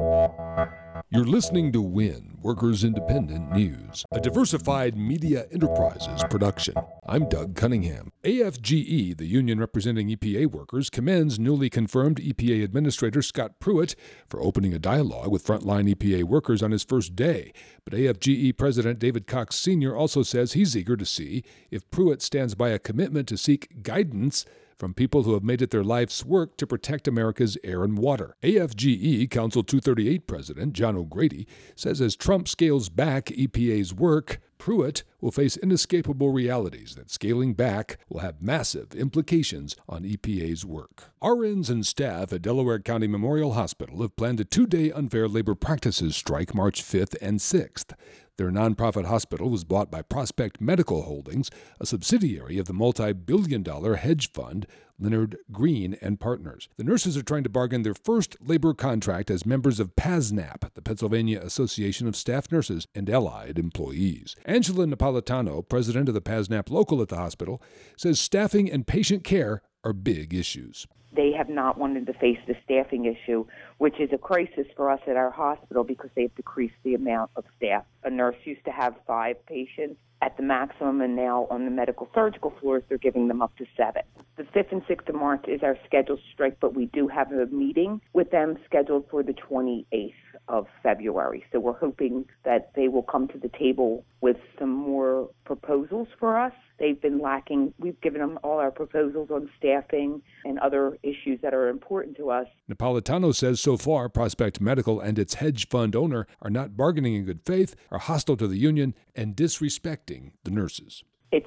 You're listening to WIN, Workers Independent News, a diversified media enterprises production. I'm Doug Cunningham. AFGE, the union representing EPA workers, commends newly confirmed EPA Administrator Scott Pruitt for opening a dialogue with frontline EPA workers on his first day. But AFGE President David Cox Sr. also says he's eager to see if Pruitt stands by a commitment to seek guidance from people who have made it their life's work to protect America's air and water. AFGE Council 238 President John O'Grady says as Trump scales back EPA's work, Pruitt will face inescapable realities that scaling back will have massive implications on EPA's work. RNs and staff at Delaware County Memorial Hospital have planned a two day unfair labor practices strike March 5th and 6th. Their nonprofit hospital was bought by Prospect Medical Holdings, a subsidiary of the multi billion dollar hedge fund Leonard Green and Partners. The nurses are trying to bargain their first labor contract as members of PASNAP, the Pennsylvania Association of Staff Nurses and Allied Employees. Angela Napolitano, president of the PASNAP local at the hospital, says staffing and patient care are big issues. They have not wanted to face the staffing issue, which is a crisis for us at our hospital because they've decreased the amount of staff. A nurse used to have five patients at the maximum, and now on the medical surgical floors, they're giving them up to seven. The 5th and 6th of March is our scheduled strike, but we do have a meeting with them scheduled for the 28th of February. So we're hoping that they will come to the table with some more proposals for us. They've been lacking, we've given them all our proposals on staffing and other issues that are important to us. Napolitano says so far, Prospect Medical and its hedge fund owner are not bargaining in good faith, are hostile to the union, and disrespecting the nurses. It's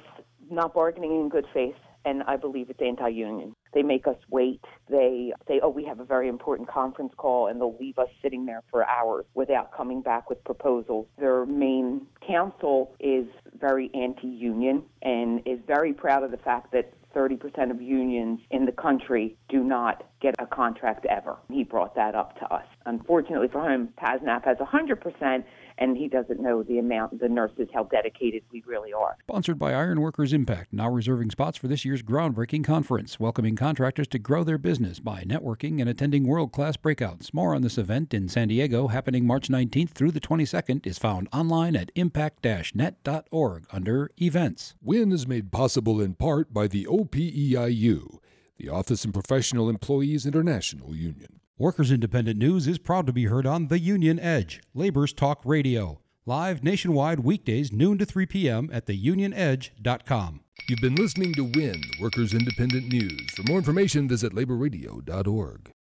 not bargaining in good faith and I believe it's anti-union. They make us wait. They say, "Oh, we have a very important conference call," and they'll leave us sitting there for hours without coming back with proposals. Their main counsel is very anti-union and is very proud of the fact that 30% of unions in the country do not get a contract ever. He brought that up to us. Unfortunately for him, PASNAP has 100%, and he doesn't know the amount, the nurses, how dedicated we really are. Sponsored by Ironworkers Impact, now reserving spots for this year's groundbreaking conference, welcoming contractors to grow their business by networking and attending world class breakouts. More on this event in San Diego, happening March 19th through the 22nd, is found online at impact net.org under Events. WIN is made possible in part by the OPEIU, the Office and Professional Employees International Union. Workers Independent News is proud to be heard on The Union Edge, Labor's Talk Radio. Live nationwide weekdays, noon to 3 p.m. at theunionedge.com. You've been listening to WIN, Workers Independent News. For more information, visit laborradio.org.